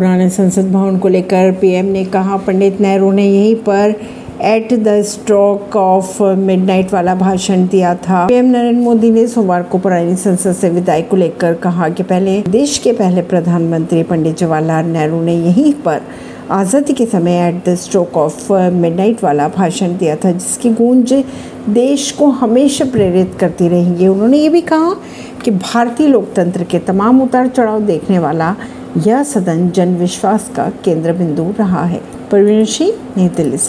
पुराने संसद भवन को लेकर पीएम ने कहा, पंडित नेहरू ने यहीं पर at the stroke of midnight वाला भाषण दिया था। पीएम नरेंद्र मोदी ने सोमवार को पुरानी संसद से विदाई को लेकर कहा कि पहले देश के पहले प्रधानमंत्री पंडित जवाहरलाल नेहरू ने यहीं पर आज़ादी के समय at the stroke of midnight वाला भाषण दिया था, जिसकी गूंज देश को हमेशा प्रेरित करती रहेंगी। उन्होंने ये भी कहा कि भारतीय लोकतंत्र के तमाम उतार चढ़ाव देखने वाला यह सदन जन विश्वास का केंद्र बिंदु रहा है। परवीन सिंह नई दिल्ली से।